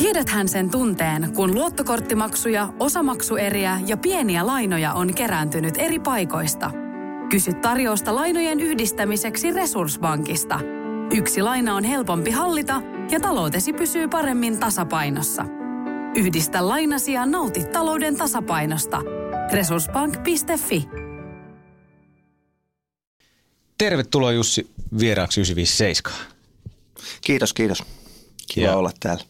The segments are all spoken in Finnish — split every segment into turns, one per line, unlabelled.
Tiedäthän sen tunteen, kun luottokorttimaksuja, osamaksueriä ja pieniä lainoja on kerääntynyt eri paikoista. Kysy tarjousta lainojen yhdistämiseksi Resurssbankista. Yksi laina on helpompi hallita ja taloutesi pysyy paremmin tasapainossa. Yhdistä lainasi ja nauti talouden tasapainosta. Resurssbank.fi
Tervetuloa Jussi vieraaksi 957.
Kiitos, kiitos. Kiva
Ja-
olla täällä.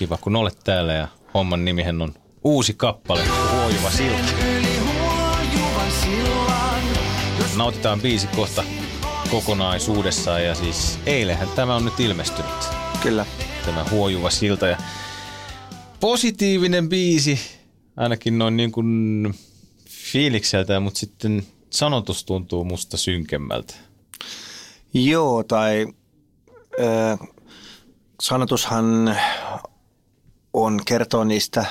Kiva kun olet täällä ja homman nimihän on uusi kappale, Huojuva silta. Nautitaan biisi kohta kokonaisuudessaan ja siis eilenhän tämä on nyt ilmestynyt,
Kyllä.
tämä Huojuva silta ja positiivinen biisi, ainakin noin niin kuin fiilikseltä, mutta sitten sanotus tuntuu musta synkemmältä.
Joo, tai ö, sanotushan on kertoo niistä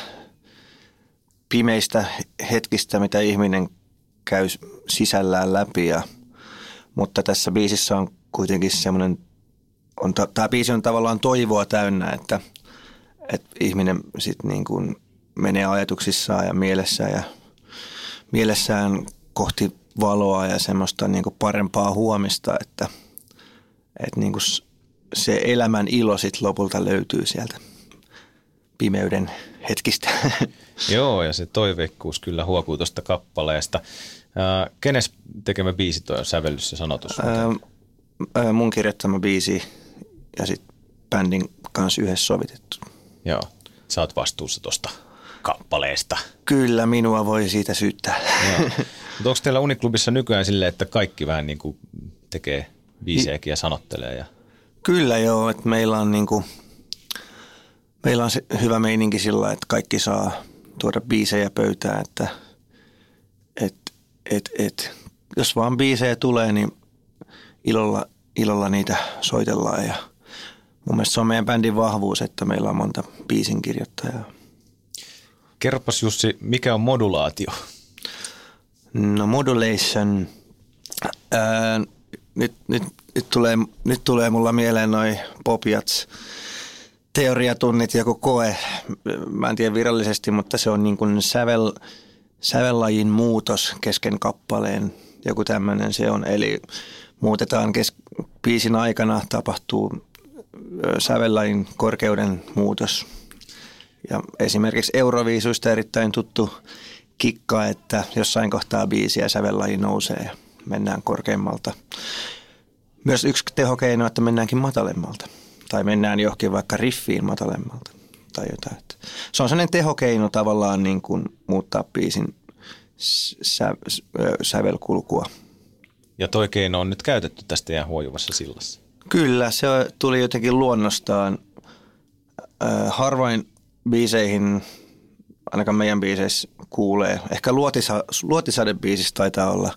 pimeistä hetkistä, mitä ihminen käy sisällään läpi. Ja, mutta tässä biisissä on kuitenkin semmoinen, on, tämä biisi on tavallaan toivoa täynnä, että, että ihminen sitten niin kuin menee ajatuksissaan ja mielessään ja mielessään kohti valoa ja semmoista niin kuin parempaa huomista, että, että niin kuin se elämän ilo sitten lopulta löytyy sieltä pimeyden hetkistä.
Joo, ja se toiveikkuus kyllä huokuu tuosta kappaleesta. Ää, kenes tekemä biisi toi on sävellys ja sanotus?
Ää, Mun kirjoittama biisi ja sitten bändin kanssa yhdessä sovitettu.
Joo, sä oot vastuussa tuosta kappaleesta.
Kyllä minua voi siitä syyttää.
Mutta onko teillä Uniklubissa nykyään silleen, että kaikki vähän niin kuin tekee biisejäkin ja sanottelee? Ja...
Kyllä joo, että meillä on niinku, meillä on se hyvä meininki sillä, että kaikki saa tuoda biisejä pöytään, että et, et, et, jos vaan biisejä tulee, niin ilolla, ilolla niitä soitellaan ja mun mielestä se on meidän bändin vahvuus, että meillä on monta biisin kirjoittajaa.
Kerropas Jussi, mikä on modulaatio?
No modulation, ää, nyt, nyt, nyt, tulee, nyt tulee mulla mieleen noi popiats teoriatunnit, joku koe, mä en tiedä virallisesti, mutta se on niin kuin sävel, sävellajin muutos kesken kappaleen, joku tämmöinen se on. Eli muutetaan kes, biisin aikana tapahtuu sävellajin korkeuden muutos. Ja esimerkiksi Euroviisuista erittäin tuttu kikka, että jossain kohtaa biisiä sävellaji nousee ja mennään korkeammalta. Myös yksi tehokeino, että mennäänkin matalemmalta. Tai mennään johonkin vaikka riffiin matalemmalta tai jotain. Se on sellainen tehokeino tavallaan niin kuin muuttaa biisin sä, sävelkulkua.
Ja toi keino on nyt käytetty tästä ihan huojuvassa sillassa.
Kyllä, se tuli jotenkin luonnostaan. Äh, harvoin biiseihin, ainakaan meidän biiseissä kuulee. Ehkä Luotisa, Luotisade-biisissä taitaa olla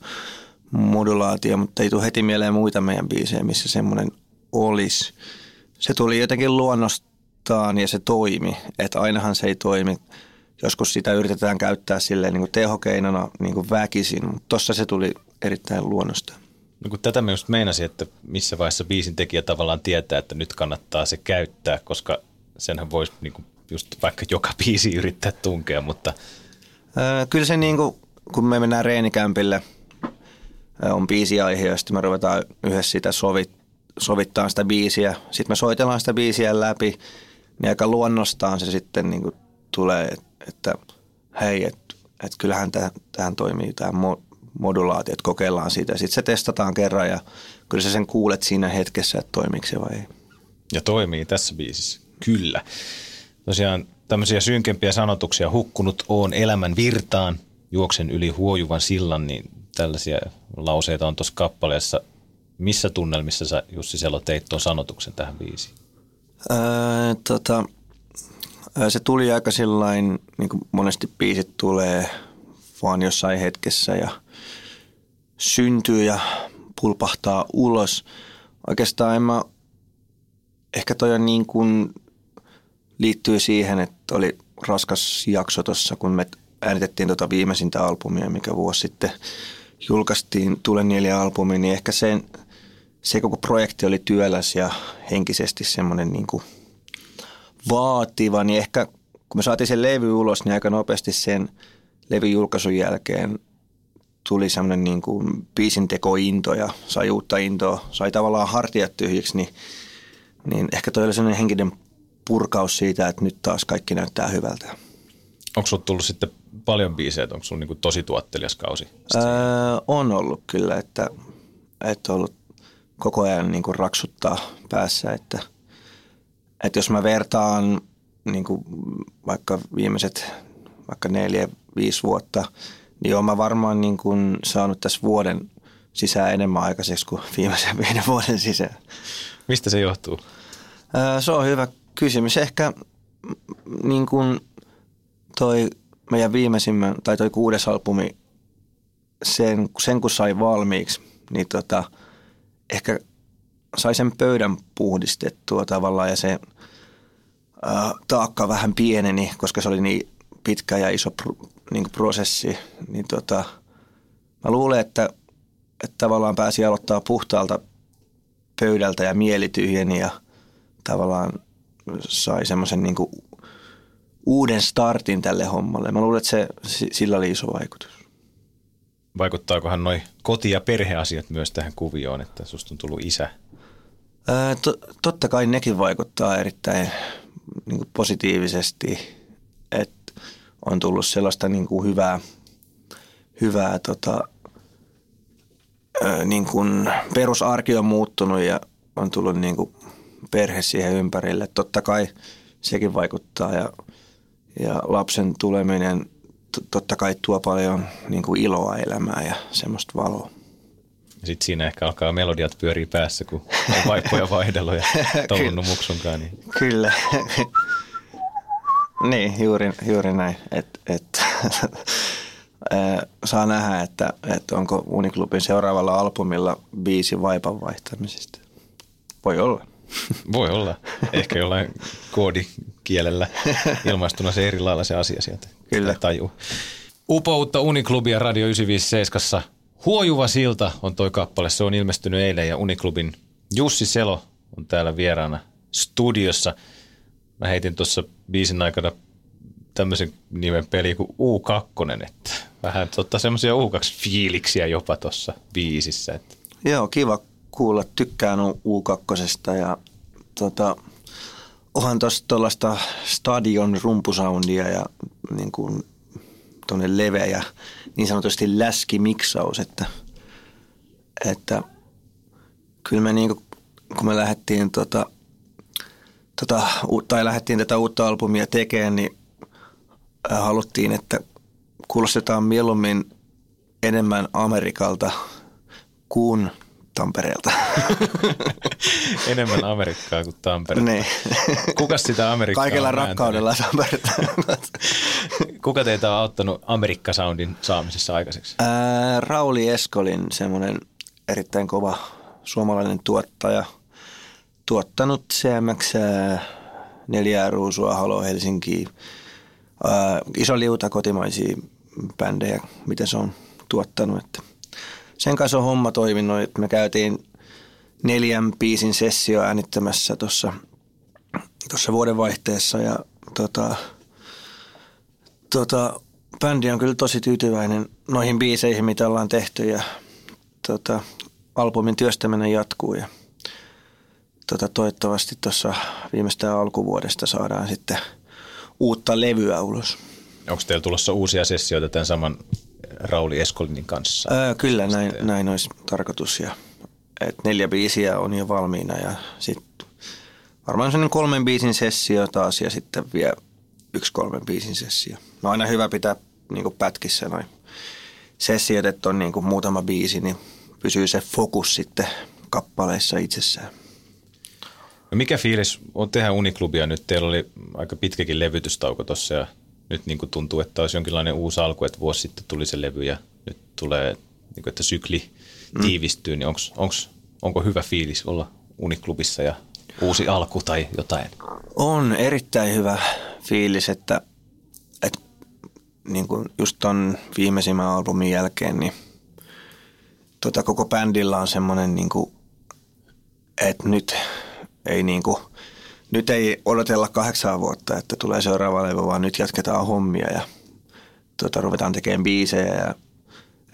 modulaatio, mutta ei tule heti mieleen muita meidän biisejä, missä semmoinen olisi. Se tuli jotenkin luonnostaan ja se toimi. Että ainahan se ei toimi. Joskus sitä yritetään käyttää silleen niin kuin tehokeinona niin kuin väkisin, mutta tossa se tuli erittäin luonnostaan.
No kun tätä mä just meinasin, että missä vaiheessa biisin tekijä tavallaan tietää, että nyt kannattaa se käyttää, koska senhän voisi niin kuin just vaikka joka biisi yrittää tunkea, mutta
Öö, Kyllä se niin kuin, kun me mennään reenikämpille, on biisiaihe ja sitten me ruvetaan yhdessä sitä sovit, sovittaa sitä biisiä. Sitten me soitellaan sitä biisiä läpi, niin aika luonnostaan se sitten niin kuin tulee, että, hei, että, että kyllähän tähän, toimii tämä mo, modulaatio, että kokeillaan sitä. Sitten se testataan kerran ja kyllä sä sen kuulet siinä hetkessä, että toimiiko se vai ei.
ja toimii tässä biisissä. Kyllä. Tosiaan tämmöisiä synkempiä sanotuksia, hukkunut on elämän virtaan, juoksen yli huojuvan sillan, niin tällaisia lauseita on tuossa kappaleessa. Missä tunnelmissa sä Jussi Selo teit tuon sanotuksen tähän biisiin?
Öö, tota, öö, se tuli aika sillain, niin kuin monesti biisit tulee vaan jossain hetkessä ja syntyy ja pulpahtaa ulos. Oikeastaan en mä, ehkä toi on niin kuin liittyy siihen, että oli raskas jakso tuossa, kun me äänitettiin tuota viimeisintä albumia, mikä vuosi sitten julkaistiin Tule neljä albumi, niin ehkä sen, se koko projekti oli työläs ja henkisesti semmoinen niin kuin vaativa, niin ehkä kun me saatiin sen levy ulos, niin aika nopeasti sen levyn julkaisun jälkeen tuli semmoinen niin kuin biisin tekointo ja sai uutta intoa, sai tavallaan hartiat tyhjiksi, niin, niin ehkä toi oli semmoinen henkinen purkaus siitä, että nyt taas kaikki näyttää hyvältä.
Onko sinulla tullut sitten paljon biisejä, onko sinulla niin tosi tuottelias kausi?
Öö, on ollut kyllä, että, että ollut koko ajan niin kuin raksuttaa päässä, että, että jos mä vertaan niin kuin vaikka viimeiset vaikka neljä, viisi vuotta, niin olen mä varmaan niin kuin saanut tässä vuoden sisään enemmän aikaiseksi kuin viimeisen viiden vuoden sisään.
Mistä se johtuu?
Öö, se on hyvä kysymys. Ehkä niin kuin toi meidän viimeisimmän, tai toi kuudes albumi, sen, sen kun sai valmiiksi, niin tota, ehkä sai sen pöydän puhdistettua tavallaan ja se ää, taakka vähän pieneni, koska se oli niin pitkä ja iso pr, niin prosessi. Niin tota, mä luulen, että, että tavallaan pääsi aloittaa puhtaalta pöydältä ja mieli tyhjeni ja tavallaan sai semmoisen niin uuden startin tälle hommalle. Mä luulen, että se, sillä oli iso vaikutus.
Vaikuttaakohan noin koti- ja perheasiat myös tähän kuvioon, että susta on tullut isä?
Ää, to, totta kai nekin vaikuttaa erittäin niin kuin positiivisesti, että on tullut sellaista niin kuin hyvää, hyvää tota, ää, niin kuin perusarki on muuttunut ja on tullut niin kuin perhe siihen ympärille. Totta kai sekin vaikuttaa ja, ja lapsen tuleminen totta kai tuo paljon niin kuin iloa elämään ja semmoista valoa.
Sitten siinä ehkä alkaa melodiat pyörii päässä, kun on vaippoja vaihdellut ja tounnut muksunkaan. Niin.
Kyllä. niin, juuri, juuri näin. Et, et, saa nähdä, että, että onko Uniklubin seuraavalla albumilla viisi vaipan vaihtamisesta. Voi olla.
Voi olla. Ehkä jollain koodikielellä ilmaistuna se eri lailla se asia sieltä.
Kyllä.
Tajuu. Upoutta Uniklubia Radio 957. Huojuva silta on toi kappale. Se on ilmestynyt eilen ja Uniklubin Jussi Selo on täällä vieraana studiossa. Mä heitin tuossa biisin aikana tämmöisen nimen peli kuin U2, että vähän totta semmoisia U2-fiiliksiä jopa tuossa biisissä. Että.
Joo, kiva kuulla. Tykkään U2 ja tota, onhan tuossa tuollaista stadion rumpusoundia ja niin kuin tuonne leveä niin sanotusti läskimiksaus, että, että kyllä me niin kuin, kun me lähdettiin tota, tota, tai lähdettiin tätä uutta albumia tekemään, niin haluttiin, että kuulostetaan mieluummin enemmän Amerikalta kuin Tampereelta.
Enemmän Amerikkaa kuin Tampereelta.
Niin.
Kuka sitä Amerikkaa
Kaikella rakkaudella Tampereelta.
Kuka teitä on auttanut Amerikka-soundin saamisessa aikaiseksi?
Ää, Rauli Eskolin, semmoinen erittäin kova suomalainen tuottaja, tuottanut CMX neljää ruusua, Halo Helsinki, ää, iso liuta kotimaisia bändejä, mitä se on tuottanut. Että sen kanssa on homma toiminut, että me käytiin neljän biisin sessio äänittämässä tuossa tuossa vuodenvaihteessa ja tota, tota, bändi on kyllä tosi tyytyväinen noihin biiseihin, mitä ollaan tehty ja tota, albumin työstäminen jatkuu ja tota, toivottavasti tuossa viimeistään alkuvuodesta saadaan sitten uutta levyä ulos.
Onko teillä tulossa uusia sessioita tämän saman Rauli Eskolinin kanssa?
Öö, kyllä, näin, näin olisi tarkoitus. Ja, et neljä biisiä on jo valmiina ja sitten varmaan sellainen kolmen biisin sessio taas ja sitten vielä yksi kolmen biisin sessio. No aina hyvä pitää niin pätkissä noin sessiot, että on niin muutama biisi, niin pysyy se fokus sitten kappaleissa itsessään.
No mikä fiilis on tehdä Uniklubia nyt? Teillä oli aika pitkäkin levytystauko tuossa ja nyt niin kuin tuntuu, että olisi jonkinlainen uusi alku, että vuosi sitten tuli se levy ja nyt tulee, niin kuin, että sykli mm. tiivistyy, niin onks, onks, onko hyvä fiilis olla Uniklubissa ja uusi alku tai jotain?
On erittäin hyvä fiilis, että, että niin kuin just ton viimeisimmän albumin jälkeen, niin tota koko bändillä on semmoinen, niin kuin, että nyt ei niin kuin, nyt ei odotella kahdeksan vuotta, että tulee seuraava levy, vaan nyt jatketaan hommia ja tota, ruvetaan tekemään biisejä. Ja,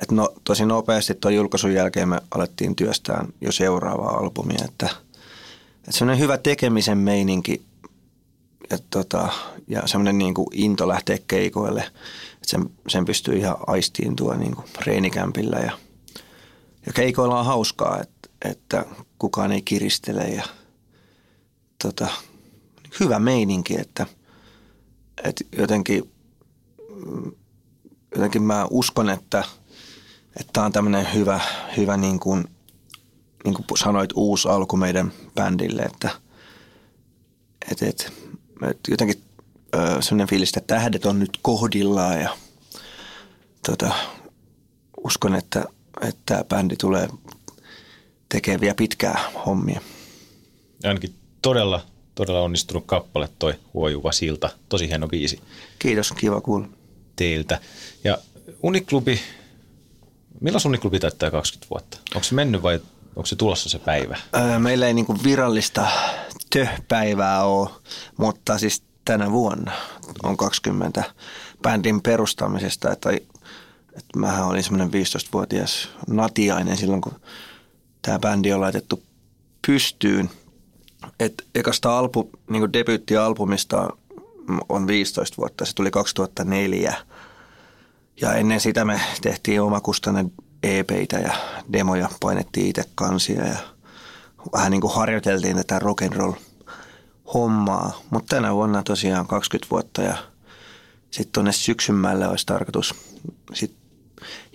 et no, tosi nopeasti tuon julkaisun jälkeen me alettiin työstään jo seuraavaa albumia, että, että semmoinen hyvä tekemisen meininki et tota, ja semmoinen niin kuin into lähteä keikoille, että sen, sen pystyy ihan aistiin tuo niin kuin reenikämpillä ja, ja keikoilla on hauskaa, että, että kukaan ei kiristele ja tota, hyvä meininki, että, että jotenkin, jotenkin mä uskon, että tämä on tämmöinen hyvä, hyvä niin kuin, niin kuin sanoit, uusi alku meidän bändille, että, että, että, että jotenkin sellainen fiilis, että tähdet on nyt kohdillaan ja tota, uskon, että, että tämä bändi tulee tekemään vielä pitkää hommia.
Ainakin todella, todella onnistunut kappale toi Huojuva silta. Tosi hieno biisi.
Kiitos, kiva kuulla.
Teiltä. Ja Uniklubi, milloin Uniklubi täyttää 20 vuotta? Onko se mennyt vai onko se tulossa se päivä?
Öö, meillä ei niinku virallista tö-päivää ole, mutta siis tänä vuonna on 20 bändin perustamisesta. Että, että mähän olin semmoinen 15-vuotias natiainen silloin, kun tämä bändi on laitettu pystyyn – että ekasta albu, niin debyyttialbumista on 15 vuotta, se tuli 2004. Ja ennen sitä me tehtiin omakustanne EPitä ja demoja, painettiin itse kansia ja vähän niin kuin harjoiteltiin tätä rock and roll hommaa. Mutta tänä vuonna tosiaan 20 vuotta ja sitten tuonne syksymälle olisi tarkoitus sit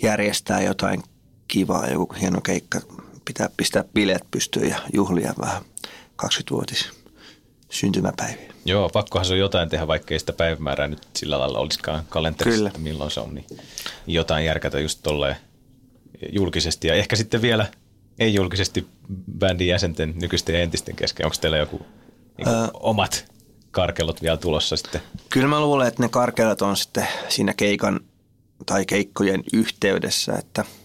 järjestää jotain kivaa, joku hieno keikka, pitää pistää bileet pystyyn ja juhlia vähän 20-vuotis syntymäpäiviä.
Joo, pakkohan se on jotain tehdä, vaikka ei sitä päivämäärää nyt sillä lailla olisikaan kalenterissa, Kyllä. että milloin se on, niin jotain järkätä just tolleen julkisesti ja ehkä sitten vielä ei julkisesti bändin jäsenten nykyisten ja entisten kesken. Onko teillä joku niin kuin, omat karkelot vielä tulossa sitten?
Kyllä mä luulen, että ne karkelot on sitten siinä keikan tai keikkojen yhteydessä, että et, et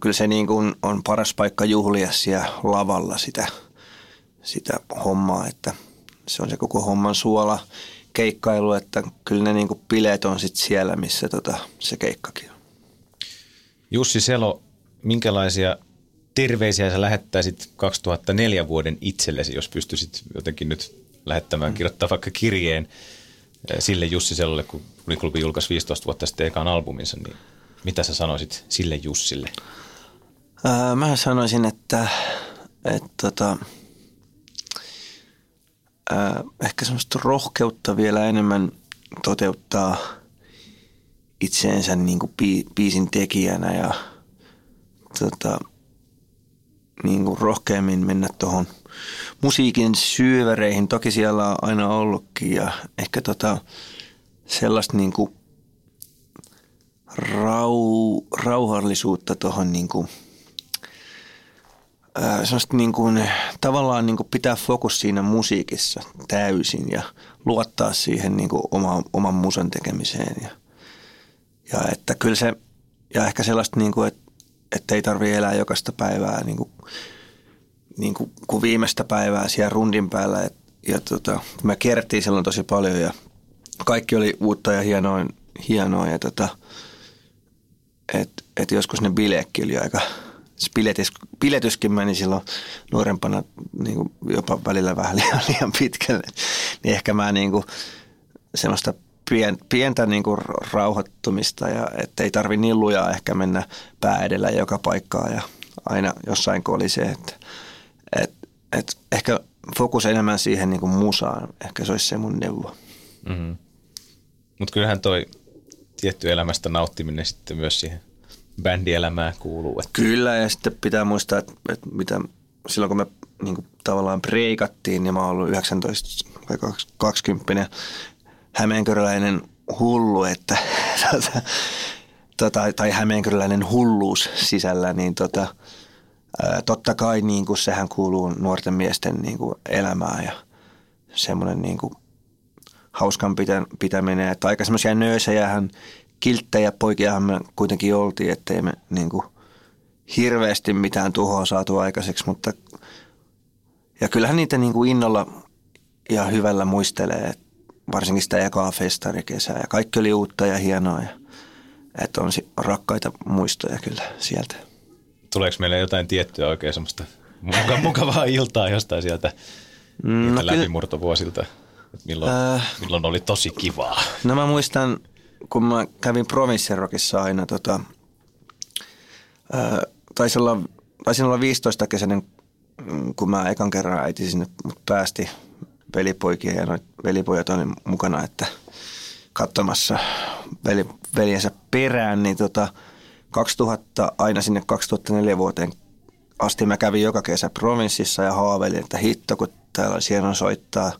kyllä se niin kuin on paras paikka juhlia siellä lavalla sitä, sitä hommaa, että se on se koko homman suola keikkailu, että kyllä ne niin kuin bileet on sitten siellä, missä tota, se keikkakin on.
Jussi Selo, minkälaisia terveisiä sä lähettäisit 2004 vuoden itsellesi, jos pystyisit jotenkin nyt lähettämään, mm. kirjoittaa vaikka kirjeen eh, sille Jussi Selolle, kun Uniklubi julkaisi 15 vuotta sitten ekaan albuminsa, niin mitä sä sanoisit sille Jussille?
Mä sanoisin, että, että tota, ehkä semmoista rohkeutta vielä enemmän toteuttaa itseensä niin kuin biisin tekijänä ja tota, niin kuin rohkeammin mennä tuohon musiikin syövereihin. Toki siellä on aina ollutkin ja ehkä tota, sellaista niin kuin rau, rauhallisuutta tuohon niin kuin – semmoista niin kuin, tavallaan niin kuin pitää fokus siinä musiikissa täysin ja luottaa siihen niin kuin oma, oman musan tekemiseen. Ja, ja että kyllä se, ja ehkä sellaista, niin kuin, että, että ei tarvitse elää jokaista päivää niin kuin, niin kuin, kuin viimeistä päivää siellä rundin päällä. Et, ja tota, me kierrettiin silloin tosi paljon ja kaikki oli uutta ja hienoa, hienoa ja tota, että et joskus ne bileekki oli aika – piletys, piletyskin meni silloin nuorempana niin kuin jopa välillä vähän liian, liian pitkälle. Niin ehkä mä niin kuin semmoista pien, pientä niin kuin rauhoittumista ja että ei tarvi niin lujaa ehkä mennä pää edellä joka paikkaan ja aina jossain se, että et, et ehkä fokus enemmän siihen niin kuin musaan, ehkä se olisi se mun neuvo. Mm-hmm.
Mutta kyllähän toi tietty elämästä nauttiminen sitten myös siihen bändielämää kuuluu. Että.
Kyllä, ja sitten pitää muistaa, että, että mitä, silloin kun me niin kuin, tavallaan breikattiin, niin mä oon ollut 19 vai 20 hämeenköräläinen hullu, että, tota, tota, tai hämeenköräläinen hulluus sisällä, niin tota, ää, totta kai niin kuin, sehän kuuluu nuorten miesten niin kuin, elämään ja semmoinen niin kuin, hauskan pitäminen. Että aika semmoisia nöösejähän kilttejä poikiahan me kuitenkin oltiin, ettei me niin kuin hirveästi mitään tuhoa saatu aikaiseksi, mutta ja kyllähän niitä niin kuin innolla ja hyvällä muistelee, varsinkin sitä ekaa festarikesää. Ja kaikki oli uutta ja hienoa. Ja, että on rakkaita muistoja kyllä sieltä.
Tuleeko meille jotain tiettyä oikein semmoista mukavaa iltaa jostain sieltä mm, no läpimurtovuosilta? Milloin, äh, milloin oli tosi kivaa?
No mä muistan, kun mä kävin Provinssirokissa aina, tota, äh, taisin, olla, taisin olla 15 kesäinen, mm, kun mä ekan kerran äiti sinne mut päästi velipoikia ja noit velipojat oli mukana, että katsomassa veli, veljensä perään, niin tota, 2000 aina sinne 2004 vuoteen asti mä kävin joka kesä provinssissa ja haavelin, että hitto, kun täällä hieno soittaa.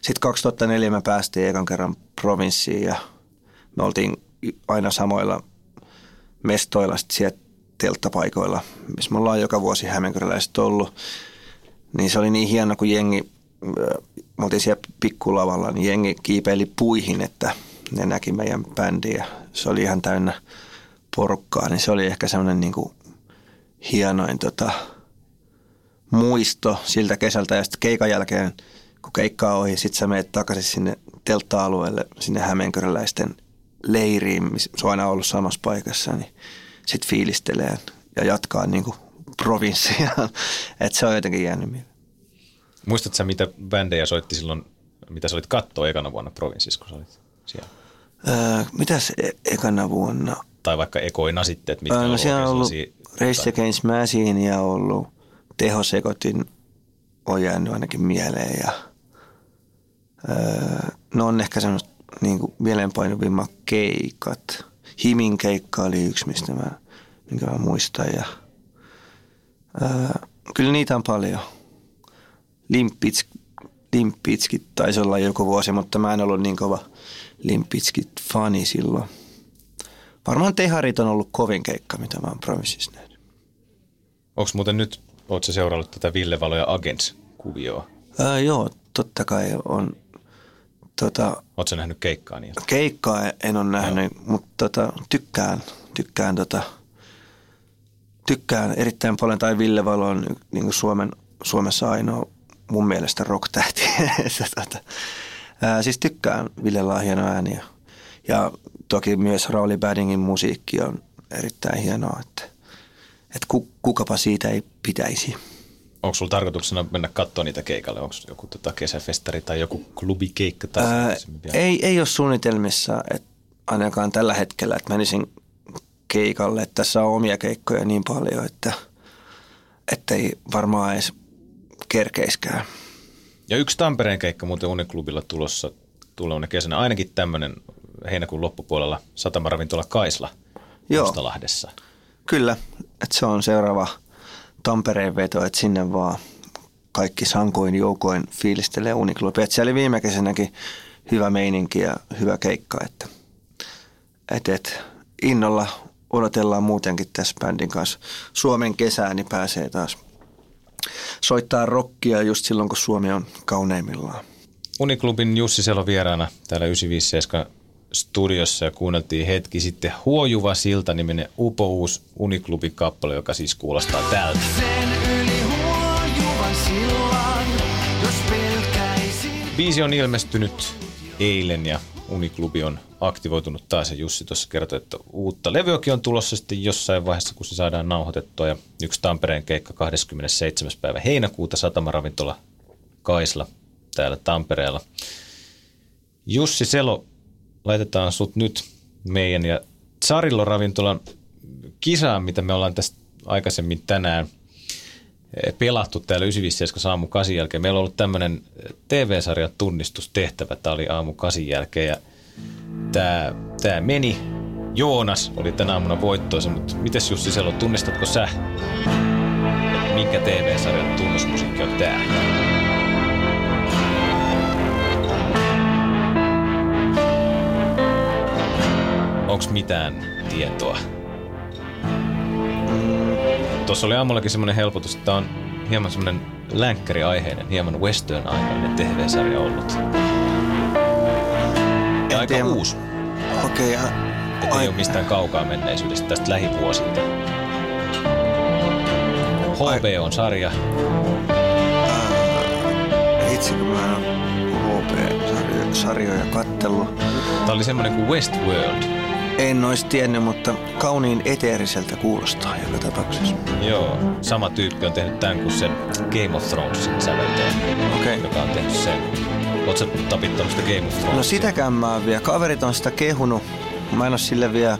Sitten 2004 me päästiin ekan kerran provinssiin ja me oltiin aina samoilla mestoilla sitten siellä telttapaikoilla, missä me ollaan joka vuosi hämeenkyräläiset ollut. Niin se oli niin hieno, kun jengi, me oltiin siellä pikkulavalla, niin jengi kiipeili puihin, että ne näki meidän bändiä. Se oli ihan täynnä porukkaa, niin se oli ehkä semmoinen niin kuin hienoin tota, muisto siltä kesältä. Ja sitten keikan jälkeen, kun keikkaa ohi, sitten sä menet takaisin sinne teltta-alueelle, sinne hämeenkyräläisten leiriin, missä se on aina ollut samassa paikassa, niin sitten fiilistelee ja jatkaa niin kuin provinssia. että se on jotenkin jäänyt mieleen.
Muistatko mitä bändejä soitti silloin, mitä sä olit katsoa ekana vuonna provinssissa, kun sä olit siellä?
Öö, mitäs e- ekana vuonna?
Tai vaikka ekoina sitten, että mitkä
öö, no, siellä on ollut Race Against Machine ollut tehosekotin on jäänyt ainakin mieleen ja öö, no on ehkä semmoista niin kuin mieleenpainuvimmat keikat. Himin keikka oli yksi, mistä mä, minkä mä muistan ja öö, kyllä niitä on paljon. Limpitskit taisi olla joku vuosi, mutta mä en ollut niin kova Limpitskit fani silloin. Varmaan Teharit on ollut kovin keikka, mitä mä oon Promises nähnyt.
Onko muuten nyt, ootko seurannut tätä Ville Valo ja Agents-kuvioa?
Ää, joo, totta kai on. Tota,
Oletko nähnyt keikkaa niin?
Keikkaa en ole nähnyt, joo. mutta tota, tykkään, tykkään, tota, tykkään erittäin paljon. Tai Ville Valo on niin Suomen, Suomessa ainoa mun mielestä rock-tähti. tota, ää, siis tykkään Villellä on hieno ääni ja, ja toki myös Rauli Baddingin musiikki on erittäin hienoa, että, että kukapa siitä ei pitäisi.
Onko sulla tarkoituksena mennä katsoa niitä keikalle? Onko joku tota kesäfestari tai joku klubikeikka? Tai Ää,
ei, ei ole suunnitelmissa, että ainakaan tällä hetkellä, että menisin keikalle. Että tässä on omia keikkoja niin paljon, että, että ei varmaan edes kerkeiskään.
Ja yksi Tampereen keikka muuten Uniklubilla tulossa tulevana kesänä, ainakin tämmöinen heinäkuun loppupuolella satamaravintola Kaisla Joo. Mustalahdessa.
Kyllä, että se on seuraava Tampereen veto, että sinne vaan kaikki sankoin joukoin fiilistelee Uniklubi. Että siellä oli viime kesänäkin hyvä meininki ja hyvä keikka, että et, et, innolla odotellaan muutenkin tässä bändin kanssa. Suomen kesää niin pääsee taas soittaa rockia just silloin, kun Suomi on kauneimmillaan.
Uniklubin Jussi Selo vieraana täällä 957 studiossa ja kuunneltiin hetki sitten Huojuva silta niminen upouus Uniklubin kappale, joka siis kuulostaa tältä. Biisi on ilmestynyt eilen ja Uniklubi on aktivoitunut taas ja Jussi tuossa kertoi, että uutta levyäkin on tulossa sitten jossain vaiheessa, kun se saadaan nauhoitettua ja yksi Tampereen keikka 27. päivä heinäkuuta satamaravintola Kaisla täällä Tampereella. Jussi Selo, laitetaan sut nyt meidän ja Sarillo ravintolan kisaan, mitä me ollaan tästä aikaisemmin tänään eh, pelattu täällä 957 aamu 8 jälkeen. Meillä on ollut tämmöinen TV-sarjan tunnistustehtävä. Tämä oli aamu 8 jälkeen ja tämä, tämä meni. Joonas oli tänä aamuna voittoisa, mutta mites Jussi Selo, tunnistatko sä, minkä TV-sarjan tunnusmusiikki on tämä? Onko mitään tietoa? Tuossa oli aamullakin semmoinen helpotus, että on hieman semmoinen länkkäriaiheinen, hieman western-aiheinen TV-sarja ollut. Ja aika tiedä. uusi.
Okei. Okay,
Että ei ole mistään kaukaa menneisyydestä tästä lähivuosilta. HB on sarja.
Vitsi, kun mä oon HP-sarjoja kattellut.
Tämä oli semmoinen kuin Westworld.
En olisi tiennyt, mutta kauniin eteeriseltä kuulostaa joka tapauksessa.
Joo, sama tyyppi on tehnyt tämän kuin sen Game of Thronesin säveltäjä,
Okei.
joka on tehnyt sen. Oletko tapittanut sitä Game of Thronesia?
No sitäkään mä oon vielä. Kaverit on sitä kehunut. Mä en oo sille vielä,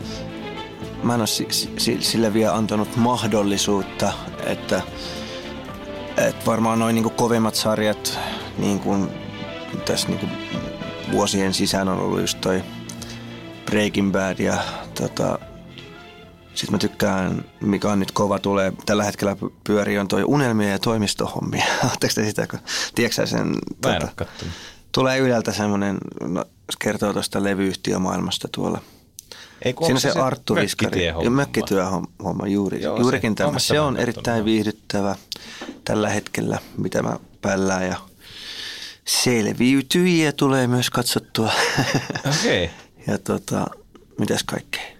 mä en si, sille vielä antanut mahdollisuutta, että, että varmaan noin niinku kovimmat sarjat niin kuin tässä niinku vuosien sisään on ollut just toi Breaking Bad ja tota, sitten mä tykkään, mikä on nyt kova, tulee tällä hetkellä pyörii, on toi unelmia ja toimistohommia. Oletteko te sitä, kun tiedätkö sen? tota. Tulee Yleltä semmoinen, no, kertoo tuosta levyyhtiömaailmasta tuolla.
Ei,
Siinä
onko
se, se Arttu Viskari.
mökkityöhomma?
Ja mökkityöhomma juuri,
Joo,
juurikin
se-
tämä. Se on erittäin viihdyttävä tällä hetkellä, mitä mä pällään ja selviytyjiä tulee myös katsottua.
Okei. Okay.
ja tota, mitäs kaikkea.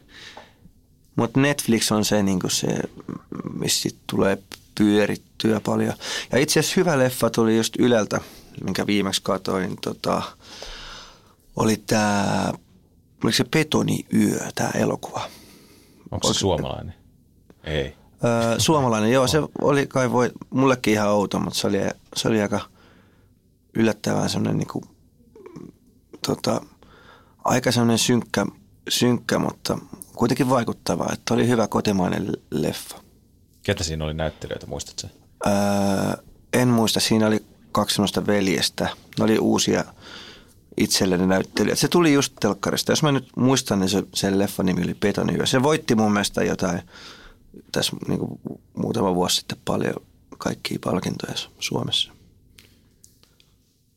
Mutta Netflix on se, niinku se, missä tulee pyörittyä paljon. Ja itse asiassa hyvä leffa tuli just Yleltä, minkä viimeksi katoin. Tota, oli tämä, oliko se Betoniyö, tämä elokuva.
Onko se suomalainen? Ei.
Öö, suomalainen, joo, se oli kai voi, mullekin ihan outo, mutta se oli, se oli aika yllättävän semmoinen niinku, tota, aika semmoinen synkkä, synkkä, mutta kuitenkin vaikuttava, että oli hyvä kotimainen leffa.
Ketä siinä oli näyttelijöitä, muistatko?
Öö, en muista, siinä oli kaksi semmoista veljestä. Ne oli uusia itselleni näyttelijät. Se tuli just telkkarista. Jos mä nyt muistan, niin se, sen leffan nimi oli Betoniyö. Se voitti mun mielestä jotain tässä niin kuin muutama vuosi sitten paljon kaikkia palkintoja Suomessa.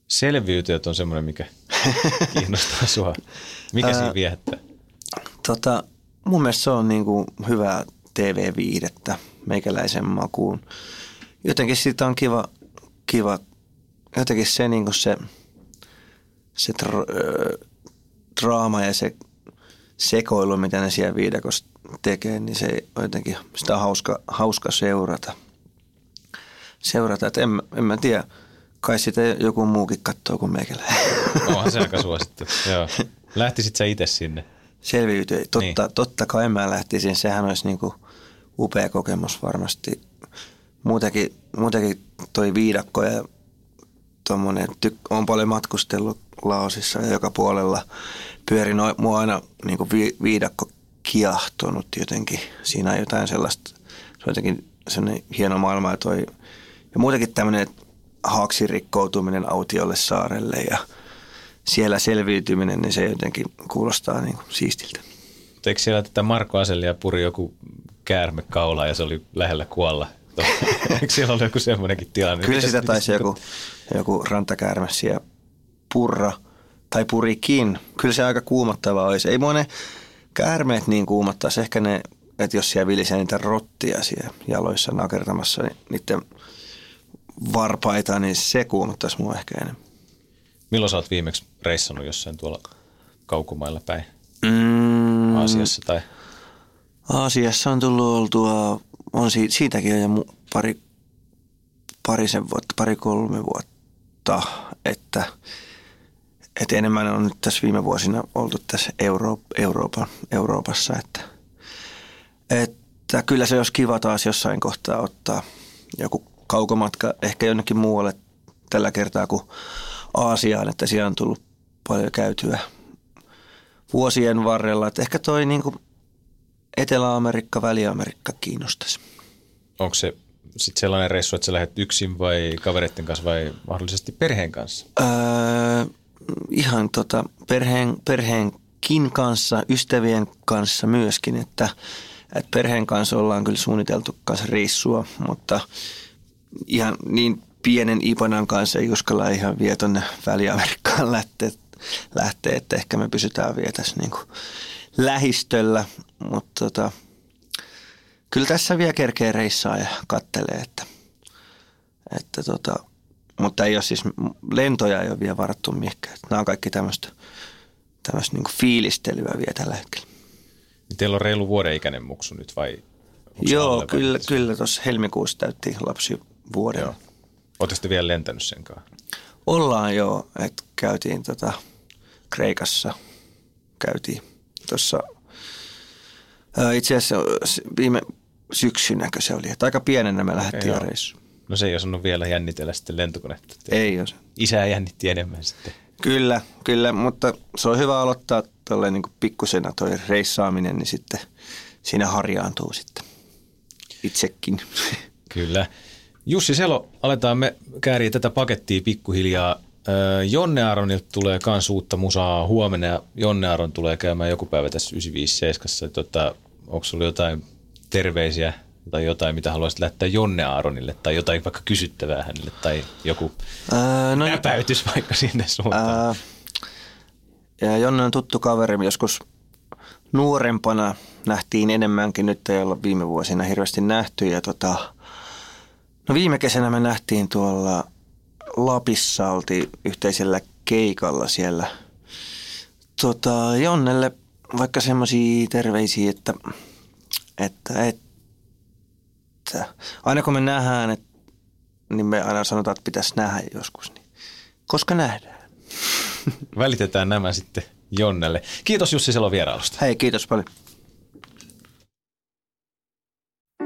Selviytyjät on semmoinen, mikä kiinnostaa sua. Mikä siinä viehättää?
Tota, mun mielestä se on niin kuin hyvää TV-viihdettä meikäläisen makuun. Jotenkin siitä on kiva, kiva jotenkin se, niin kuin se, se tra- ö, draama ja se sekoilu, mitä ne siellä viidakossa tekee, niin se on jotenkin, sitä on hauska, hauska seurata. Seurata, että en, en mä tiedä, kai sitä joku muukin katsoo kuin meikäläinen.
Onhan se aika suosittu. Joo. Lähtisit sä itse sinne?
Selviytyi. Totta,
Niin.
totta kai mä lähtisin. Sehän olisi niinku upea kokemus varmasti. Muutenkin, muutenkin toi viidakko ja tommonen, tyk, on paljon matkustellut Laosissa ja joka puolella pyörin no, mua aina niinku vi, viidakko kiahtonut jotenkin. Siinä on jotain sellaista, se on jotenkin sellainen hieno maailma ja toi, ja muutenkin tämmöinen haaksi rikkoutuminen autiolle saarelle ja siellä selviytyminen, niin se jotenkin kuulostaa niin kuin siistiltä.
Eikö siellä tätä Marko Aselia puri joku käärme kaulaa ja se oli lähellä kuolla? Eikö siellä ollut joku semmoinenkin tilanne?
Kyllä sitä taisi joku, joku rantakäärme siellä purra tai purikin. Kyllä se aika kuumottava olisi. Ei mua ne käärmeet niin kuumottaisi. Ehkä ne, että jos siellä vilisee niitä rottia siellä jaloissa nakertamassa niin niiden varpaita, niin se kuumottaisi mua ehkä enemmän.
Milloin sä oot viimeksi reissannut jossain tuolla kaukomailla päin?
Mm,
Aasiassa tai?
Aasiassa on tullut oltua, on si- siitäkin on jo pari, parisen vuotta, pari-kolme vuotta, että, että enemmän on nyt tässä viime vuosina oltu tässä Euro- Euroopan, Euroopassa, että, että kyllä se olisi kiva taas jossain kohtaa ottaa joku kaukomatka ehkä jonnekin muualle tällä kertaa kuin Aasiaan, että siellä on tullut paljon käytyä vuosien varrella, että ehkä toi niinku Etelä-Amerikka, Väli-Amerikka kiinnostaisi.
Onko se sitten sellainen reissu, että sä lähdet yksin vai kavereiden kanssa vai mahdollisesti perheen kanssa?
Öö, ihan tota perheen, perheenkin kanssa, ystävien kanssa myöskin, että, että perheen kanssa ollaan kyllä suunniteltu kanssa reissua, mutta ihan niin pienen Ipanan kanssa ei uskalla ihan vielä tuonne Väli-Amerikkaan lähteä, lähteä, että ehkä me pysytään vielä tässä niin kuin lähistöllä, mutta tota, kyllä tässä vielä kerkee reissaa ja kattelee, että, että tota, mutta ei ole siis, lentoja ei ole vielä varattu mihinkään. Nämä on kaikki tämmöistä, tämmöistä niin fiilistelyä vielä tällä hetkellä.
Niin Teillä on reilu vuoden ikäinen muksu nyt vai?
Joo, kyllä, kyllä tuossa helmikuussa täytti lapsi vuoden.
Joo. Oletteko te vielä lentänyt sen kanssa?
Ollaan jo, että käytiin tota Kreikassa, käytiin tuossa itse asiassa viime syksynäkö se oli, että aika pienenä me lähdettiin reissuun.
No se ei osannut vielä jännitellä sitten lentokonetta.
Ei jos.
Isää jännitti enemmän sitten.
Kyllä, kyllä, mutta se on hyvä aloittaa tolleen niin pikkusena toi reissaaminen, niin sitten siinä harjaantuu sitten itsekin.
Kyllä. Jussi Selo, aletaan me kääriä tätä pakettia pikkuhiljaa. Jonne Aronilta tulee kans uutta musaa huomenna ja Jonne Aron tulee käymään joku päivä tässä 957. Tota, onko sulla jotain terveisiä tai jotain, mitä haluaisit lähettää Jonne Aaronille tai jotain vaikka kysyttävää hänelle tai joku ää, no, näpäytys vaikka sinne suuntaan? Ää,
ja Jonne on tuttu kaveri, joskus nuorempana nähtiin enemmänkin, nyt ei olla viime vuosina hirveästi nähty ja tota, no viime kesänä me nähtiin tuolla Lapissa, oltiin yhteisellä keikalla siellä. Tota, Jonnelle vaikka semmoisia terveisiä, että, että, että aina kun me nähdään, että, niin me aina sanotaan, että pitäisi nähdä joskus. Niin, koska nähdään.
Välitetään nämä sitten Jonnelle. Kiitos Jussi Selo vierailusta.
Hei, kiitos paljon.